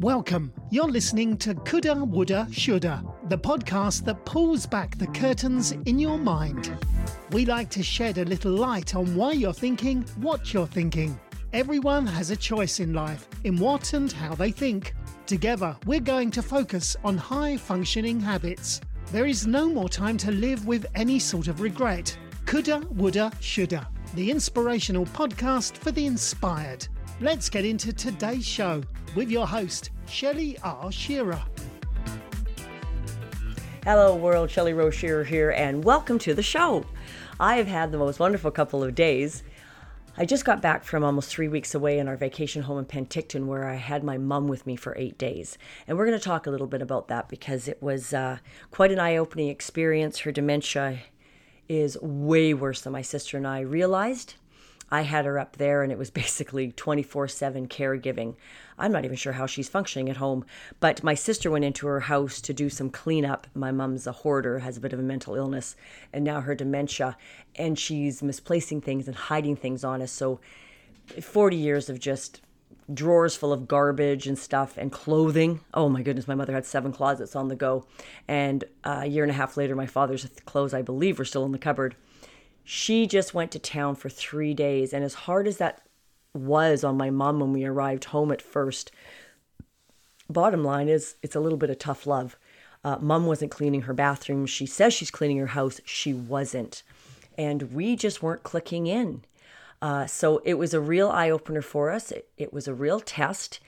Welcome. You're listening to Coulda, Woulda, Shoulda, the podcast that pulls back the curtains in your mind. We like to shed a little light on why you're thinking what you're thinking. Everyone has a choice in life in what and how they think. Together, we're going to focus on high functioning habits. There is no more time to live with any sort of regret. Coulda, woulda, shoulda. The inspirational podcast for the inspired. Let's get into today's show with your host, Shelley R. Shearer. Hello, world. Shelley Rose Shearer here, and welcome to the show. I have had the most wonderful couple of days. I just got back from almost three weeks away in our vacation home in Penticton, where I had my mum with me for eight days. And we're going to talk a little bit about that because it was uh, quite an eye opening experience. Her dementia is way worse than my sister and I realized. I had her up there and it was basically 24 7 caregiving. I'm not even sure how she's functioning at home. But my sister went into her house to do some cleanup. My mom's a hoarder, has a bit of a mental illness, and now her dementia. And she's misplacing things and hiding things on us. So 40 years of just drawers full of garbage and stuff and clothing. Oh my goodness, my mother had seven closets on the go. And a year and a half later, my father's clothes, I believe, were still in the cupboard she just went to town for three days. And as hard as that was on my mom when we arrived home at first, bottom line is it's a little bit of tough love. Uh, mom wasn't cleaning her bathroom. She says she's cleaning her house. She wasn't. And we just weren't clicking in. Uh, so it was a real eye opener for us. It, it was a real test.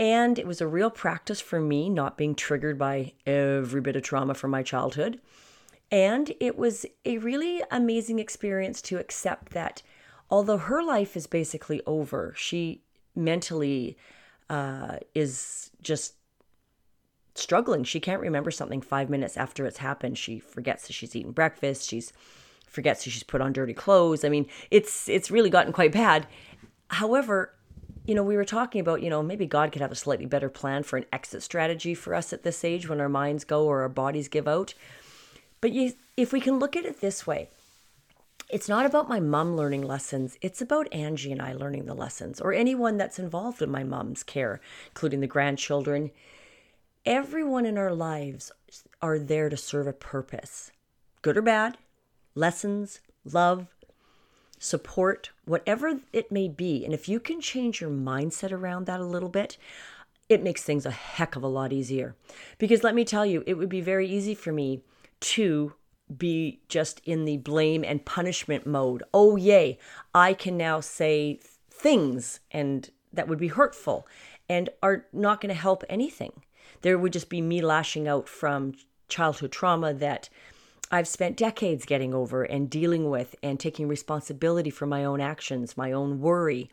And it was a real practice for me not being triggered by every bit of trauma from my childhood. And it was a really amazing experience to accept that although her life is basically over, she mentally uh, is just struggling. She can't remember something five minutes after it's happened. She forgets that she's eaten breakfast. She's forgets that she's put on dirty clothes. I mean, it's it's really gotten quite bad. However, you know, we were talking about, you know, maybe God could have a slightly better plan for an exit strategy for us at this age when our minds go or our bodies give out. But you, if we can look at it this way, it's not about my mom learning lessons. It's about Angie and I learning the lessons, or anyone that's involved in my mom's care, including the grandchildren. Everyone in our lives are there to serve a purpose, good or bad, lessons, love, support, whatever it may be. And if you can change your mindset around that a little bit, it makes things a heck of a lot easier. Because let me tell you, it would be very easy for me to be just in the blame and punishment mode. Oh, yay, I can now say things and that would be hurtful and are not going to help anything. There would just be me lashing out from childhood trauma that I've spent decades getting over and dealing with and taking responsibility for my own actions, my own worry,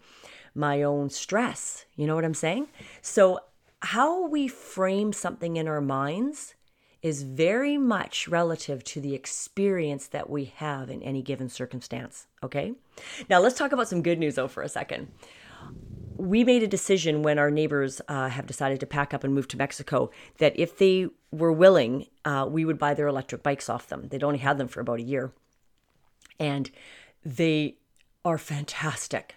my own stress. You know what I'm saying? So, how we frame something in our minds is very much relative to the experience that we have in any given circumstance. Okay. Now, let's talk about some good news, though, for a second. We made a decision when our neighbors uh, have decided to pack up and move to Mexico that if they were willing, uh, we would buy their electric bikes off them. They'd only had them for about a year. And they are fantastic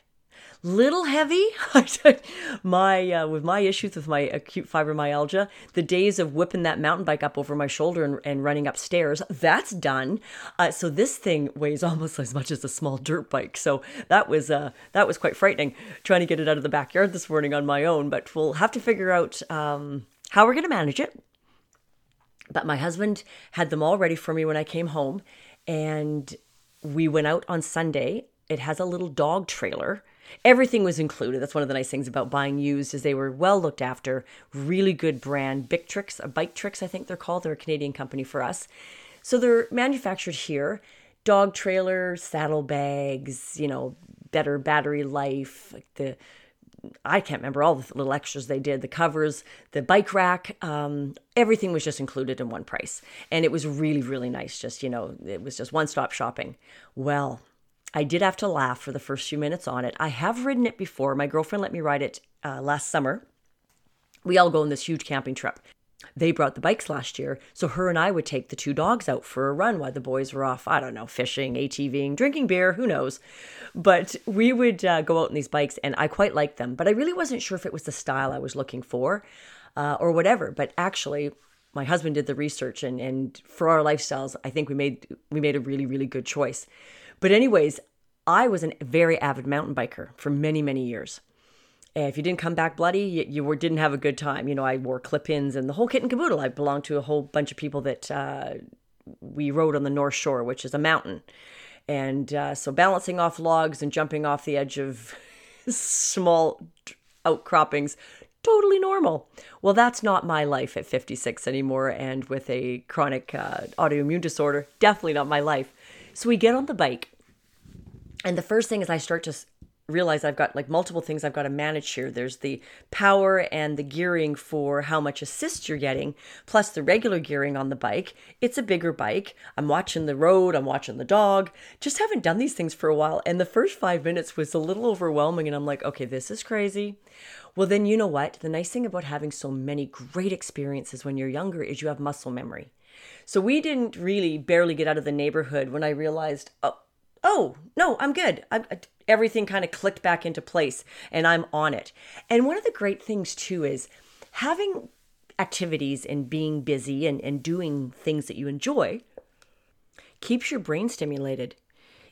little heavy. my uh, with my issues with my acute fibromyalgia, the days of whipping that mountain bike up over my shoulder and, and running upstairs, that's done. Uh, so this thing weighs almost as much as a small dirt bike. So that was uh, that was quite frightening trying to get it out of the backyard this morning on my own. But we'll have to figure out um, how we're going to manage it. But my husband had them all ready for me when I came home, and we went out on Sunday. It has a little dog trailer Everything was included. That's one of the nice things about buying used is they were well looked after, really good brand. Big Tricks, or Biktrix, I think they're called. They're a Canadian company for us. So they're manufactured here. Dog trailer, saddle bags, you know, better battery life, like the I can't remember all the little extras they did, the covers, the bike rack, um, everything was just included in one price. And it was really, really nice. Just, you know, it was just one stop shopping. Well, I did have to laugh for the first few minutes on it. I have ridden it before. My girlfriend let me ride it uh, last summer. We all go on this huge camping trip. they brought the bikes last year. So her and I would take the two dogs out for a run while the boys were off, I don't know, fishing, ATVing, drinking beer, who knows. But we would uh, go out on these bikes and I quite liked them. But I really wasn't sure if it was the style I was looking for uh, or whatever. But actually, my husband did the research and, and for our lifestyles, I think we made we made a really, really good choice. But anyways, I was a very avid mountain biker for many, many years if you didn't come back bloody, you, you were, didn't have a good time. You know, I wore clip-ins and the whole kit and caboodle. I belonged to a whole bunch of people that uh, we rode on the North Shore, which is a mountain, and uh, so balancing off logs and jumping off the edge of small outcroppings, totally normal. Well, that's not my life at 56 anymore, and with a chronic uh, autoimmune disorder, definitely not my life. So we get on the bike, and the first thing is I start to realize I've got like multiple things I've got to manage here. There's the power and the gearing for how much assist you're getting, plus the regular gearing on the bike. It's a bigger bike. I'm watching the road, I'm watching the dog. Just haven't done these things for a while. And the first five minutes was a little overwhelming. And I'm like, okay, this is crazy. Well, then you know what? The nice thing about having so many great experiences when you're younger is you have muscle memory. So we didn't really barely get out of the neighborhood when I realized, oh, oh no, I'm good. I'm, uh, everything kind of clicked back into place and I'm on it. And one of the great things too is having activities and being busy and, and doing things that you enjoy keeps your brain stimulated.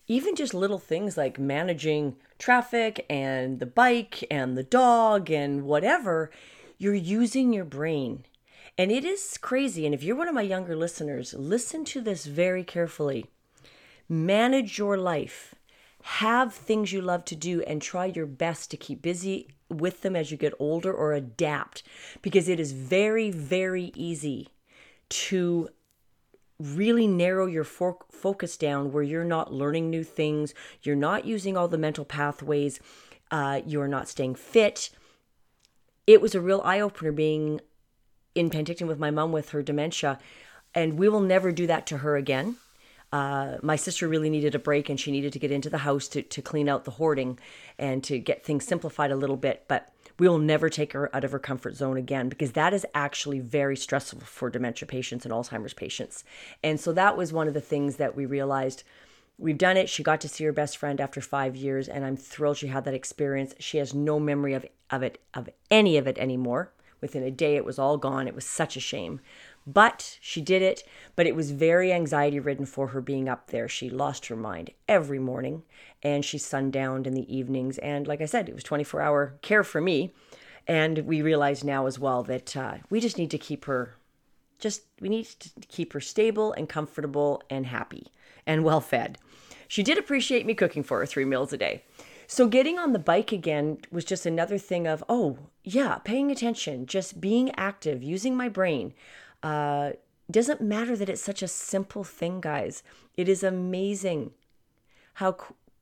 Even just little things like managing traffic and the bike and the dog and whatever, you're using your brain. And it is crazy. And if you're one of my younger listeners, listen to this very carefully. Manage your life have things you love to do and try your best to keep busy with them as you get older or adapt because it is very, very easy to really narrow your fo- focus down where you're not learning new things, you're not using all the mental pathways, uh, you're not staying fit. It was a real eye opener being in Penticton with my mom with her dementia, and we will never do that to her again uh, my sister really needed a break and she needed to get into the house to, to clean out the hoarding and to get things simplified a little bit. But we will never take her out of her comfort zone again because that is actually very stressful for dementia patients and Alzheimer's patients. And so that was one of the things that we realized. We've done it. She got to see her best friend after five years, and I'm thrilled she had that experience. She has no memory of, of it, of any of it anymore. Within a day, it was all gone. It was such a shame. But she did it, but it was very anxiety ridden for her being up there. She lost her mind every morning and she sundowned in the evenings. And like I said, it was 24 hour care for me. And we realize now as well that uh, we just need to keep her, just, we need to keep her stable and comfortable and happy and well fed. She did appreciate me cooking for her three meals a day. So getting on the bike again was just another thing of, oh, yeah, paying attention, just being active, using my brain. Uh, doesn't matter that it's such a simple thing, guys. It is amazing how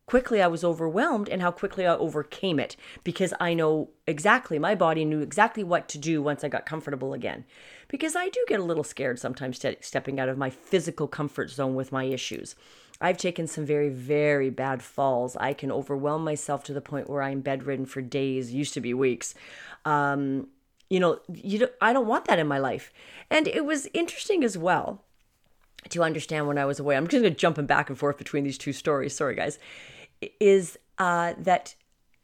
quickly I was overwhelmed and how quickly I overcame it because I know exactly, my body knew exactly what to do once I got comfortable again. Because I do get a little scared sometimes ste- stepping out of my physical comfort zone with my issues. I've taken some very, very bad falls. I can overwhelm myself to the point where I'm bedridden for days, used to be weeks. Um, you know, you don't, I don't want that in my life. And it was interesting as well to understand when I was away. I'm just going to jumping back and forth between these two stories. Sorry, guys. Is uh, that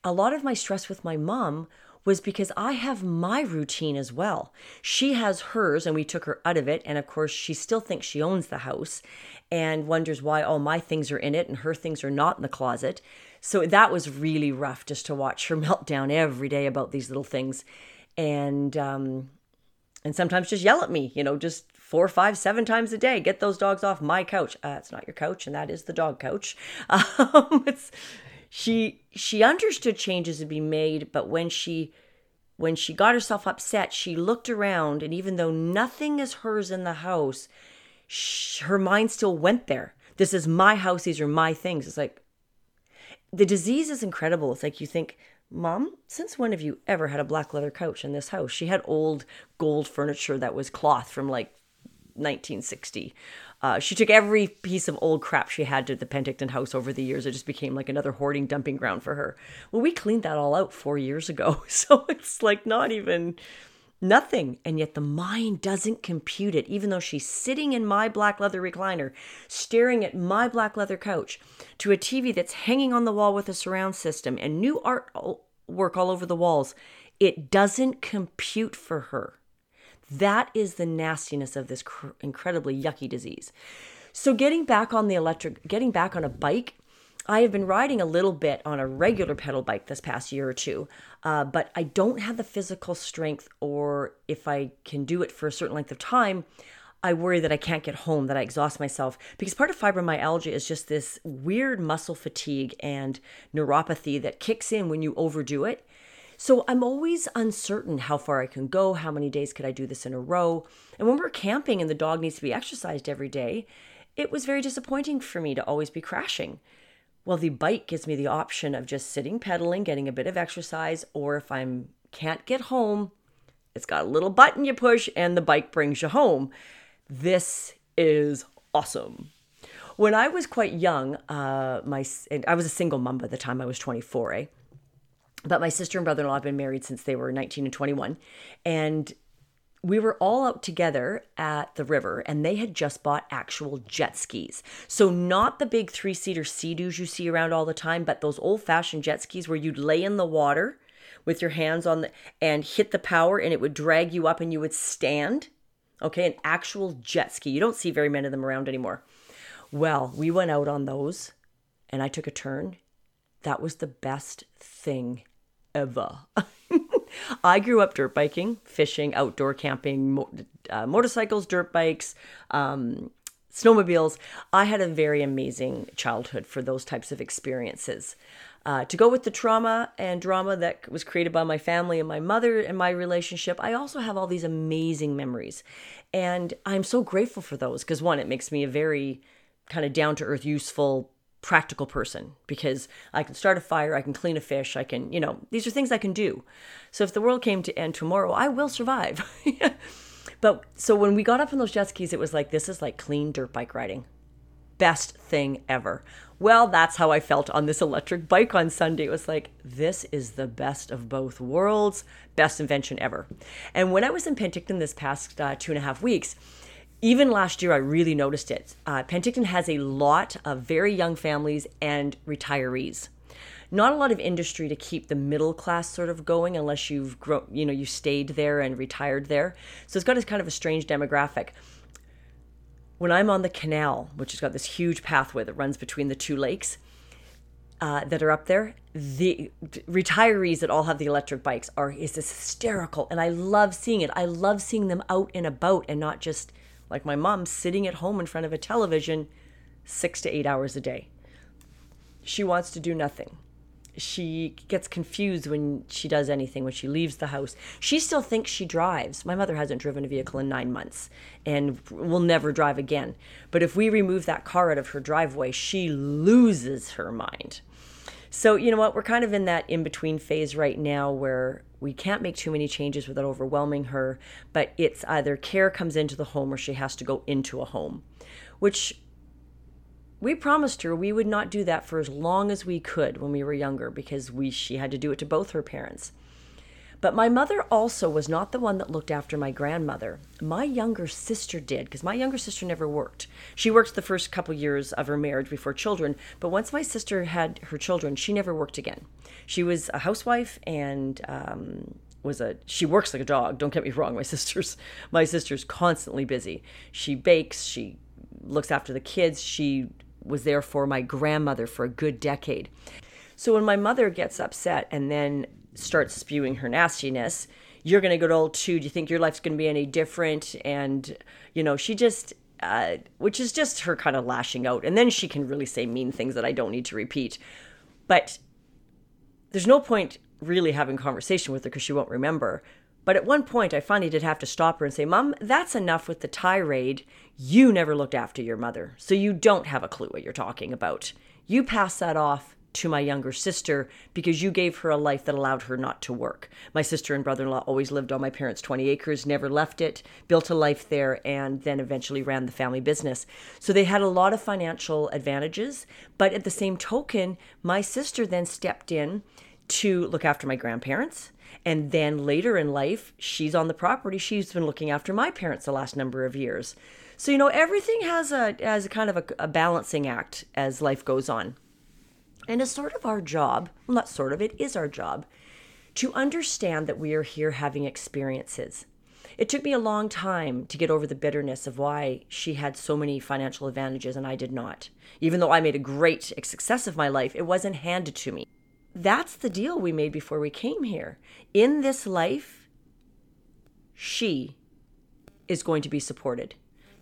a lot of my stress with my mom was because I have my routine as well. She has hers, and we took her out of it. And of course, she still thinks she owns the house and wonders why all my things are in it and her things are not in the closet. So that was really rough just to watch her meltdown every day about these little things and um, and sometimes just yell at me, you know, just four, five, seven times a day. Get those dogs off my couch. Uh, it's not your couch, and that is the dog couch. Um, it's she she understood changes to be made, but when she when she got herself upset, she looked around, and even though nothing is hers in the house, she, her mind still went there. This is my house. These are my things. It's like the disease is incredible. It's like you think Mom, since when have you ever had a black leather couch in this house? She had old gold furniture that was cloth from like 1960. Uh, she took every piece of old crap she had to the Penticton house over the years. It just became like another hoarding dumping ground for her. Well, we cleaned that all out four years ago. So it's like not even, Nothing. And yet the mind doesn't compute it, even though she's sitting in my black leather recliner, staring at my black leather couch to a TV that's hanging on the wall with a surround system and new art work all over the walls. It doesn't compute for her. That is the nastiness of this cr- incredibly yucky disease. So getting back on the electric, getting back on a bike, I have been riding a little bit on a regular pedal bike this past year or two, uh, but I don't have the physical strength, or if I can do it for a certain length of time, I worry that I can't get home, that I exhaust myself. Because part of fibromyalgia is just this weird muscle fatigue and neuropathy that kicks in when you overdo it. So I'm always uncertain how far I can go, how many days could I do this in a row. And when we're camping and the dog needs to be exercised every day, it was very disappointing for me to always be crashing. Well, the bike gives me the option of just sitting pedaling, getting a bit of exercise, or if I'm can't get home, it's got a little button you push and the bike brings you home. This is awesome. When I was quite young, uh, my I was a single mom by the time I was 24, eh? But my sister and brother in law have been married since they were 19 and 21. And we were all out together at the river and they had just bought actual jet skis. So, not the big three seater Sea-Doos you see around all the time, but those old fashioned jet skis where you'd lay in the water with your hands on the and hit the power and it would drag you up and you would stand. Okay, an actual jet ski. You don't see very many of them around anymore. Well, we went out on those and I took a turn. That was the best thing ever. I grew up dirt biking, fishing, outdoor camping, mo- uh, motorcycles, dirt bikes, um, snowmobiles. I had a very amazing childhood for those types of experiences. Uh, to go with the trauma and drama that was created by my family and my mother and my relationship, I also have all these amazing memories. And I'm so grateful for those because, one, it makes me a very kind of down to earth, useful practical person because I can start a fire, I can clean a fish, I can, you know, these are things I can do. So if the world came to end tomorrow, I will survive. but so when we got up on those jet skis, it was like, this is like clean dirt bike riding. Best thing ever. Well, that's how I felt on this electric bike on Sunday. It was like, this is the best of both worlds, best invention ever. And when I was in Penticton this past uh, two and a half weeks, even last year, I really noticed it. Uh, Penticton has a lot of very young families and retirees. Not a lot of industry to keep the middle class sort of going, unless you've grown, you know, you stayed there and retired there. So it's got this kind of a strange demographic. When I'm on the canal, which has got this huge pathway that runs between the two lakes uh, that are up there, the retirees that all have the electric bikes are is hysterical, and I love seeing it. I love seeing them out and about and not just like my mom sitting at home in front of a television six to eight hours a day. She wants to do nothing. She gets confused when she does anything, when she leaves the house. She still thinks she drives. My mother hasn't driven a vehicle in nine months and will never drive again. But if we remove that car out of her driveway, she loses her mind. So, you know what? We're kind of in that in between phase right now where we can't make too many changes without overwhelming her, but it's either care comes into the home or she has to go into a home, which we promised her we would not do that for as long as we could when we were younger because we she had to do it to both her parents. But my mother also was not the one that looked after my grandmother. My younger sister did, because my younger sister never worked. She worked the first couple years of her marriage before children, but once my sister had her children, she never worked again. She was a housewife and um, was a she works like a dog. Don't get me wrong. My sister's my sister's constantly busy. She bakes. She looks after the kids. She was there for my grandmother for a good decade. So when my mother gets upset and then starts spewing her nastiness, you're going to go to old two. Do you think your life's going to be any different? And, you know, she just, uh, which is just her kind of lashing out. And then she can really say mean things that I don't need to repeat. But there's no point really having conversation with her because she won't remember. But at one point, I finally did have to stop her and say, Mom, that's enough with the tirade. You never looked after your mother, so you don't have a clue what you're talking about. You pass that off to my younger sister because you gave her a life that allowed her not to work. My sister and brother in law always lived on my parents' 20 acres, never left it, built a life there, and then eventually ran the family business. So they had a lot of financial advantages. But at the same token, my sister then stepped in to look after my grandparents. And then later in life, she's on the property. She's been looking after my parents the last number of years. So, you know, everything has a, has a kind of a, a balancing act as life goes on. And it's sort of our job, well, not sort of, it is our job to understand that we are here having experiences. It took me a long time to get over the bitterness of why she had so many financial advantages and I did not. Even though I made a great success of my life, it wasn't handed to me. That's the deal we made before we came here. In this life, she is going to be supported.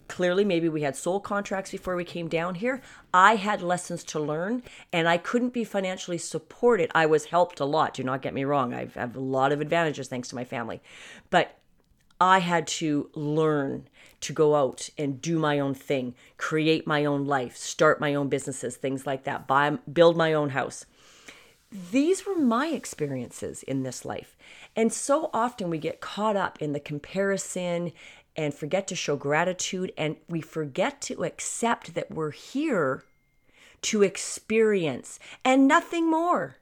Clearly, maybe we had soul contracts before we came down here. I had lessons to learn and I couldn't be financially supported. I was helped a lot, do not get me wrong. I have a lot of advantages thanks to my family. But I had to learn to go out and do my own thing, create my own life, start my own businesses, things like that, buy, build my own house. These were my experiences in this life. And so often we get caught up in the comparison and forget to show gratitude and we forget to accept that we're here to experience and nothing more.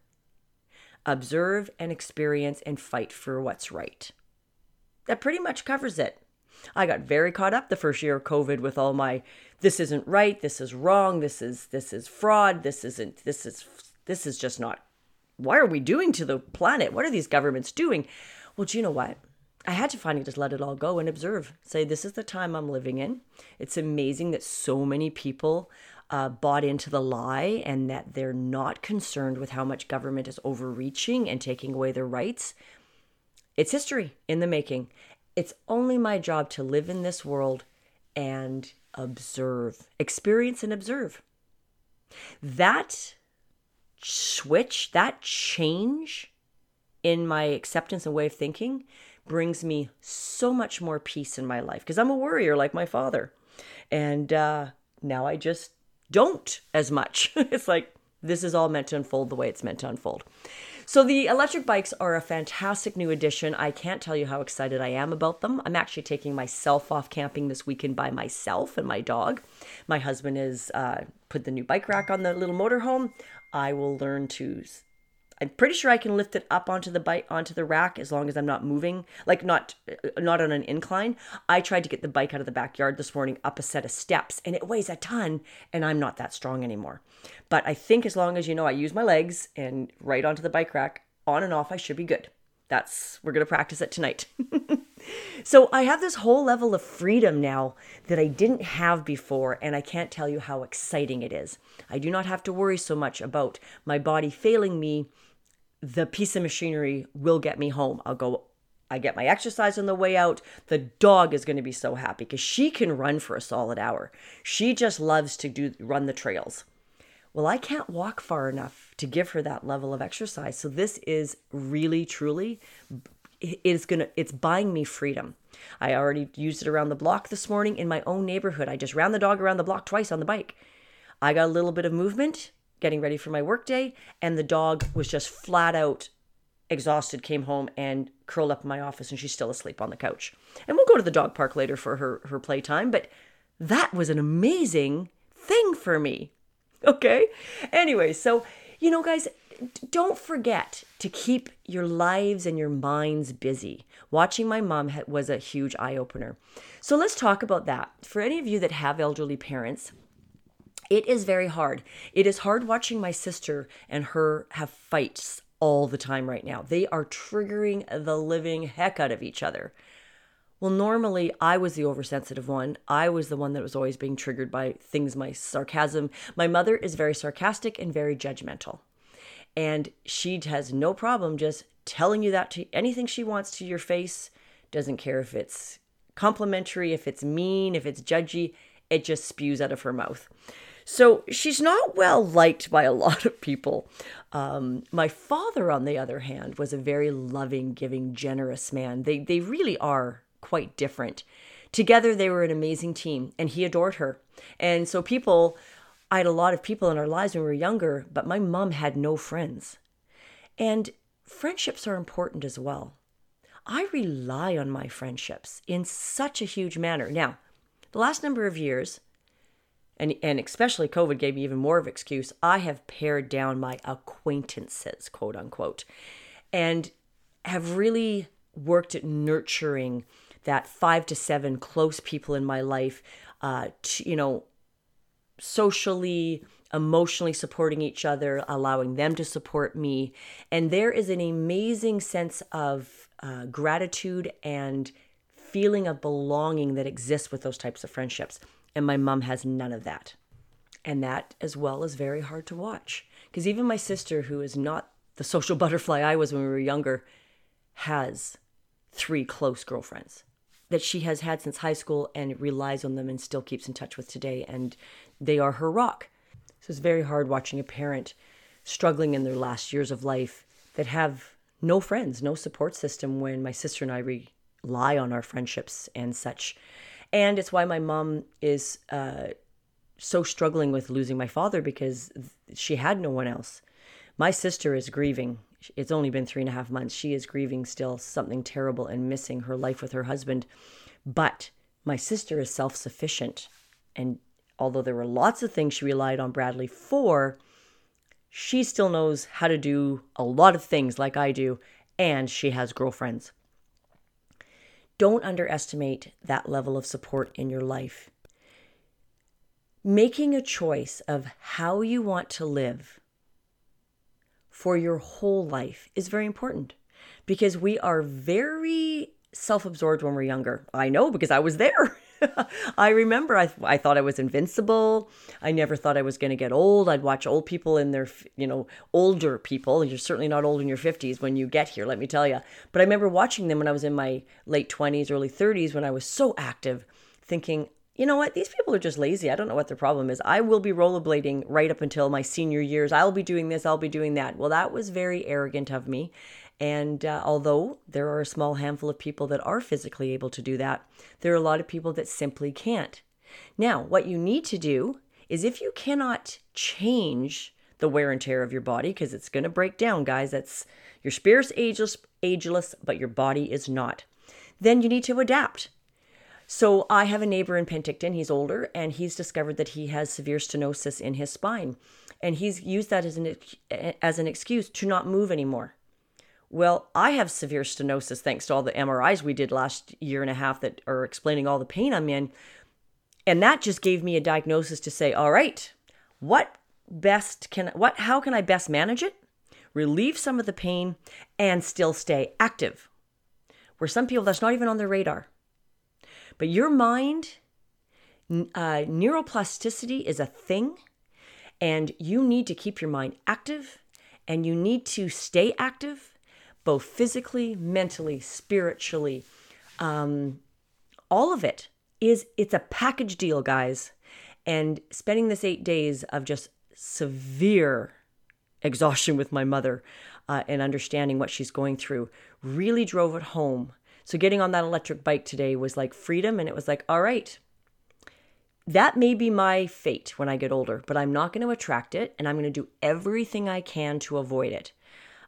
Observe and experience and fight for what's right. That pretty much covers it. I got very caught up the first year of COVID with all my this isn't right, this is wrong, this is this is fraud, this isn't this is this is just not why are we doing to the planet? What are these governments doing? Well, do you know what? I had to finally just let it all go and observe. Say, this is the time I'm living in. It's amazing that so many people uh, bought into the lie and that they're not concerned with how much government is overreaching and taking away their rights. It's history in the making. It's only my job to live in this world and observe, experience and observe. That switch, that change in my acceptance and way of thinking brings me so much more peace in my life because I'm a worrier like my father. And uh, now I just don't as much. it's like this is all meant to unfold the way it's meant to unfold. So the electric bikes are a fantastic new addition. I can't tell you how excited I am about them. I'm actually taking myself off camping this weekend by myself and my dog. My husband has uh, put the new bike rack on the little motorhome. I will learn to I'm pretty sure I can lift it up onto the bike onto the rack as long as I'm not moving, like not uh, not on an incline. I tried to get the bike out of the backyard this morning up a set of steps and it weighs a ton and I'm not that strong anymore. But I think as long as you know I use my legs and right onto the bike rack on and off I should be good. That's we're going to practice it tonight. so I have this whole level of freedom now that I didn't have before and I can't tell you how exciting it is. I do not have to worry so much about my body failing me the piece of machinery will get me home. I'll go I get my exercise on the way out. The dog is going to be so happy because she can run for a solid hour. She just loves to do run the trails. Well, I can't walk far enough to give her that level of exercise. So this is really truly it is to it's buying me freedom. I already used it around the block this morning in my own neighborhood. I just ran the dog around the block twice on the bike. I got a little bit of movement getting ready for my workday, and the dog was just flat out exhausted, came home and curled up in my office, and she's still asleep on the couch. And we'll go to the dog park later for her her playtime, but that was an amazing thing for me. Okay? Anyway, so you know, guys, don't forget to keep your lives and your minds busy. Watching my mom was a huge eye opener. So let's talk about that. For any of you that have elderly parents, it is very hard. It is hard watching my sister and her have fights all the time right now. They are triggering the living heck out of each other. Well, normally I was the oversensitive one. I was the one that was always being triggered by things, my sarcasm. My mother is very sarcastic and very judgmental. And she has no problem just telling you that to anything she wants to your face. Doesn't care if it's complimentary, if it's mean, if it's judgy, it just spews out of her mouth. So she's not well liked by a lot of people. Um, my father, on the other hand, was a very loving, giving, generous man. They, they really are quite different. Together, they were an amazing team, and he adored her. And so, people, I had a lot of people in our lives when we were younger, but my mom had no friends. And friendships are important as well. I rely on my friendships in such a huge manner. Now, the last number of years, and and especially COVID gave me even more of excuse. I have pared down my acquaintances, quote unquote, and have really worked at nurturing that five to seven close people in my life, uh, to, you know, socially, emotionally supporting each other, allowing them to support me. And there is an amazing sense of uh, gratitude and feeling of belonging that exists with those types of friendships. And my mom has none of that. And that, as well, is very hard to watch. Because even my sister, who is not the social butterfly I was when we were younger, has three close girlfriends that she has had since high school and relies on them and still keeps in touch with today. And they are her rock. So it's very hard watching a parent struggling in their last years of life that have no friends, no support system when my sister and I rely on our friendships and such. And it's why my mom is uh, so struggling with losing my father because she had no one else. My sister is grieving. It's only been three and a half months. She is grieving still something terrible and missing her life with her husband. But my sister is self sufficient. And although there were lots of things she relied on Bradley for, she still knows how to do a lot of things like I do, and she has girlfriends. Don't underestimate that level of support in your life. Making a choice of how you want to live for your whole life is very important because we are very self absorbed when we're younger. I know because I was there. I remember I, I thought I was invincible. I never thought I was going to get old. I'd watch old people in their, you know, older people. You're certainly not old in your 50s when you get here, let me tell you. But I remember watching them when I was in my late 20s, early 30s, when I was so active, thinking, you know what? These people are just lazy. I don't know what their problem is. I will be rollerblading right up until my senior years. I'll be doing this, I'll be doing that. Well, that was very arrogant of me. And uh, although there are a small handful of people that are physically able to do that, there are a lot of people that simply can't. Now, what you need to do is if you cannot change the wear and tear of your body, because it's going to break down, guys, that's your spirit's ageless, ageless, but your body is not, then you need to adapt. So I have a neighbor in Penticton. He's older, and he's discovered that he has severe stenosis in his spine, and he's used that as an as an excuse to not move anymore. Well, I have severe stenosis thanks to all the MRIs we did last year and a half that are explaining all the pain I'm in. And that just gave me a diagnosis to say, all right, what best can what how can I best manage it? Relieve some of the pain and still stay active. Where some people that's not even on their radar. But your mind uh, neuroplasticity is a thing and you need to keep your mind active and you need to stay active both physically, mentally, spiritually. Um, all of it is it's a package deal, guys. And spending this eight days of just severe exhaustion with my mother uh, and understanding what she's going through really drove it home. So getting on that electric bike today was like freedom, and it was like, all right, that may be my fate when I get older, but I'm not going to attract it, and I'm going to do everything I can to avoid it.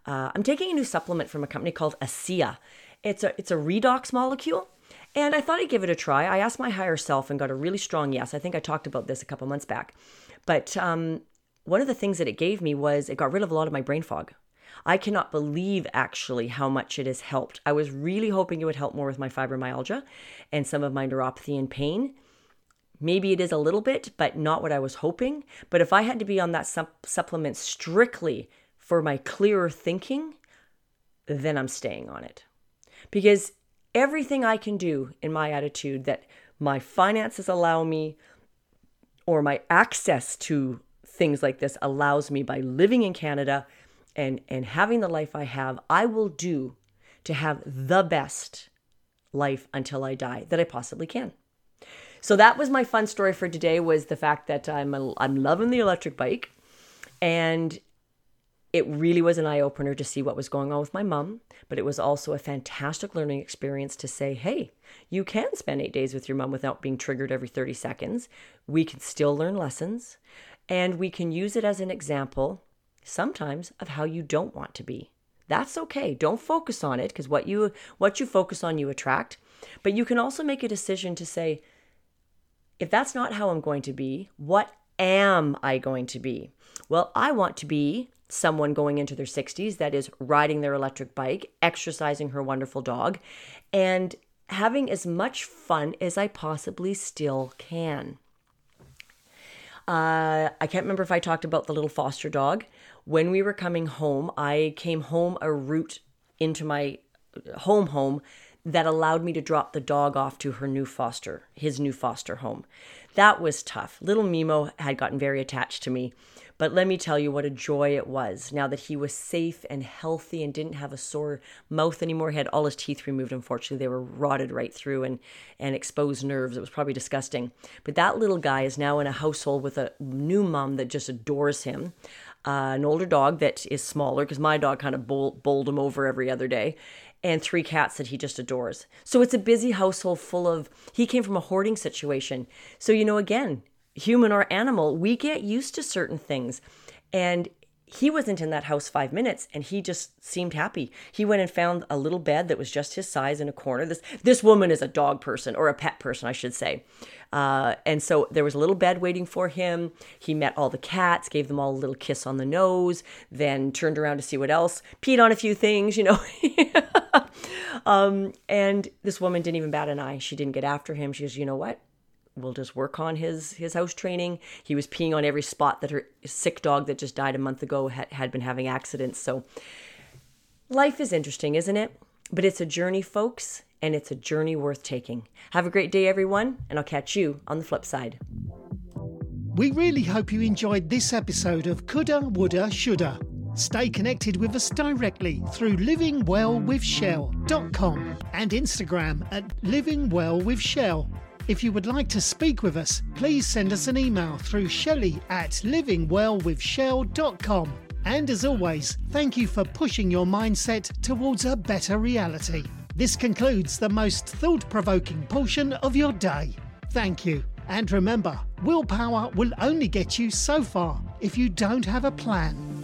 Uh, I'm taking a new supplement from a company called ASEA. It's a it's a redox molecule, and I thought I'd give it a try. I asked my higher self and got a really strong yes. I think I talked about this a couple months back, but um, one of the things that it gave me was it got rid of a lot of my brain fog. I cannot believe actually how much it has helped. I was really hoping it would help more with my fibromyalgia and some of my neuropathy and pain. Maybe it is a little bit, but not what I was hoping. But if I had to be on that sup- supplement strictly for my clearer thinking, then I'm staying on it. Because everything I can do in my attitude that my finances allow me or my access to things like this allows me by living in Canada and and having the life I have, I will do to have the best life until I die that I possibly can. So that was my fun story for today was the fact that I'm a, I'm loving the electric bike and it really was an eye opener to see what was going on with my mom, but it was also a fantastic learning experience to say, hey, you can spend eight days with your mom without being triggered every 30 seconds. We can still learn lessons, and we can use it as an example sometimes of how you don't want to be. That's okay. Don't focus on it because what you what you focus on you attract. But you can also make a decision to say if that's not how I'm going to be, what am I going to be? Well, I want to be someone going into their 60s that is riding their electric bike, exercising her wonderful dog, and having as much fun as I possibly still can. Uh, I can't remember if I talked about the little foster dog. When we were coming home, I came home a route into my home home that allowed me to drop the dog off to her new foster, his new foster home. That was tough. Little Mimo had gotten very attached to me, but let me tell you what a joy it was now that he was safe and healthy and didn't have a sore mouth anymore. He had all his teeth removed, unfortunately. They were rotted right through and, and exposed nerves. It was probably disgusting. But that little guy is now in a household with a new mom that just adores him. Uh, an older dog that is smaller because my dog kind of bowled, bowled him over every other day and three cats that he just adores. So it's a busy household full of, he came from a hoarding situation. So, you know, again, human or animal, we get used to certain things. And he wasn't in that house five minutes and he just seemed happy. He went and found a little bed that was just his size in a corner. This this woman is a dog person or a pet person, I should say. Uh, and so there was a little bed waiting for him. He met all the cats, gave them all a little kiss on the nose, then turned around to see what else, peed on a few things, you know. um, and this woman didn't even bat an eye. She didn't get after him. She goes, you know what? We'll just work on his his house training. He was peeing on every spot that her sick dog that just died a month ago had, had been having accidents. So life is interesting, isn't it? But it's a journey, folks, and it's a journey worth taking. Have a great day, everyone, and I'll catch you on the flip side. We really hope you enjoyed this episode of Coulda, Woulda, Shoulda. Stay connected with us directly through livingwellwithshell.com and Instagram at livingwellwithshell. If you would like to speak with us, please send us an email through shelley at livingwellwithshell.com. And as always, thank you for pushing your mindset towards a better reality. This concludes the most thought provoking portion of your day. Thank you. And remember, willpower will only get you so far if you don't have a plan.